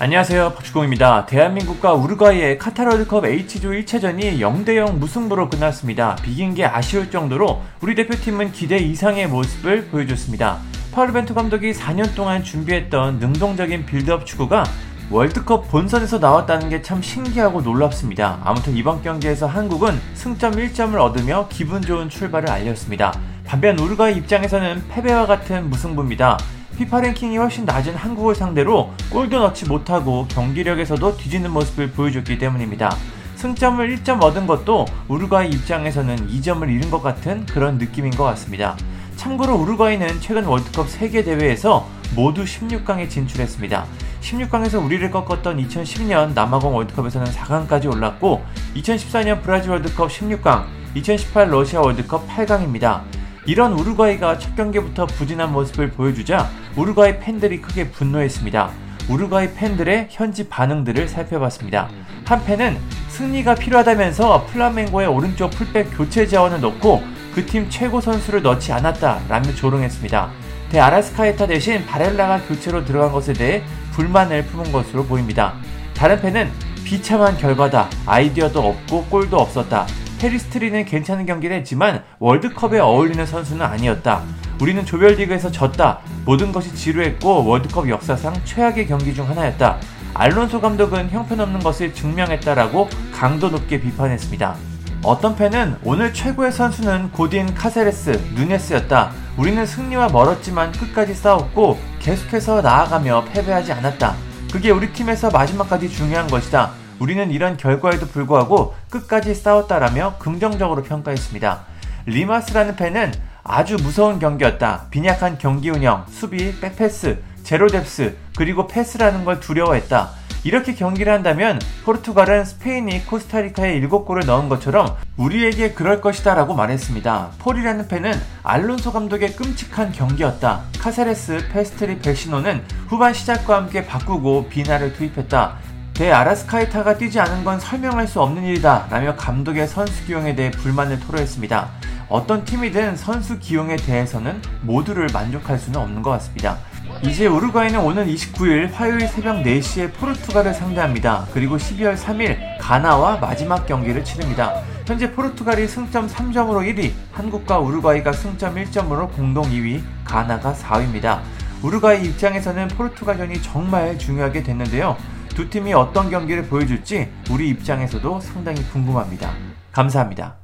안녕하세요. 박주공입니다. 대한민국과 우루과이의 카타르 월드컵 H조 1차전이 0대0 무승부로 끝났습니다. 비긴 게 아쉬울 정도로 우리 대표팀은 기대 이상의 모습을 보여줬습니다. 파울벤투 감독이 4년 동안 준비했던 능동적인 빌드업 축구가 월드컵 본선에서 나왔다는 게 참 신기하고 놀랍습니다. 아무튼 이번 경기에서 한국은 승점 1점을 얻으며 기분 좋은 출발을 알렸습니다. 반면 우루과이 입장에서는 패배와 같은 무승부입니다. 피파 랭킹이 훨씬 낮은 한국을 상대로 골도 넣지 못하고 경기력에서도 뒤지는 모습을 보여줬기 때문입니다. 승점을 1점 얻은 것도 우루과이 입장에서는 2점을 잃은 것 같은 그런 느낌인 것 같습니다. 참고로 우루과이는 최근 월드컵 3개 대회에서 모두 16강에 진출했습니다. 16강에서 우리를 꺾었던 2010년 남아공 월드컵에서는 4강까지 올랐고 2014년 브라질 월드컵 16강, 2018 러시아 월드컵 8강입니다. 이런 우루과이가 첫 경기부터 부진한 모습을 보여주자 우루과이 팬들이 크게 분노했습니다. 우루과이 팬들의 현지 반응들을 살펴봤습니다. 한 팬은 승리가 필요하다면서 플라멩고의 오른쪽 풀백 교체 자원을 넣고 그 팀 최고 선수를 넣지 않았다 라며 조롱했습니다. 대 아라스카에타 대신 바렐라가 교체로 들어간 것에 대해 불만을 품은 것으로 보입니다. 다른 팬은 비참한 결과다. 아이디어도 없고 골도 없었다. 페리스트리는 괜찮은 경기를 했지만 월드컵에 어울리는 선수는 아니었다. 우리는 조별리그에서 졌다. 모든 것이 지루했고 월드컵 역사상 최악의 경기 중 하나였다. 알론소 감독은 형편없는 것을 증명했다라고 강도 높게 비판했습니다. 어떤 팬은 오늘 최고의 선수는 고딘 카세레스, 누네스였다. 우리는 승리와 멀었지만 끝까지 싸웠고 계속해서 나아가며 패배하지 않았다. 그게 우리 팀에서 마지막까지 중요한 것이다. 우리는 이런 결과에도 불구하고 끝까지 싸웠다라며 긍정적으로 평가했습니다. 리마스라는 팬은 아주 무서운 경기였다. 빈약한 경기 운영, 수비, 백패스, zero depth, 그리고 패스라는 걸 두려워했다. 이렇게 경기를 한다면 포르투갈은 스페인이 코스타리카에 7골을 넣은 것처럼 우리에게 그럴 것이다 라고 말했습니다. 폴이라는 팬은 알론소 감독의 끔찍한 경기였다. 카세레스, 펠리스트리, 베시노는 후반 시작과 함께 바꾸고 비나를 투입했다. 대 아라스카이타가 뛰지 않은 건 설명할 수 없는 일이다 라며 감독의 선수 기용에 대해 불만을 토로했습니다. 어떤 팀이든 선수 기용에 대해서는 모두를 만족할 수는 없는 것 같습니다. 이제 우루과이는 오는 29일 화요일 새벽 4시에 포르투갈을 상대합니다. 그리고 12월 3일 가나와 마지막 경기를 치릅니다. 현재 포르투갈이 승점 3점으로 1위, 한국과 우루과이가 승점 1점으로 공동 2위, 가나가 4위입니다. 우루과이 입장에서는 포르투갈전이 정말 중요하게 됐는데요. 두 팀이 어떤 경기를 보여줄지 우리 입장에서도 상당히 궁금합니다. 감사합니다.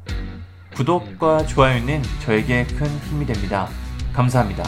구독과 좋아요는 저에게 큰 힘이 됩니다. 감사합니다.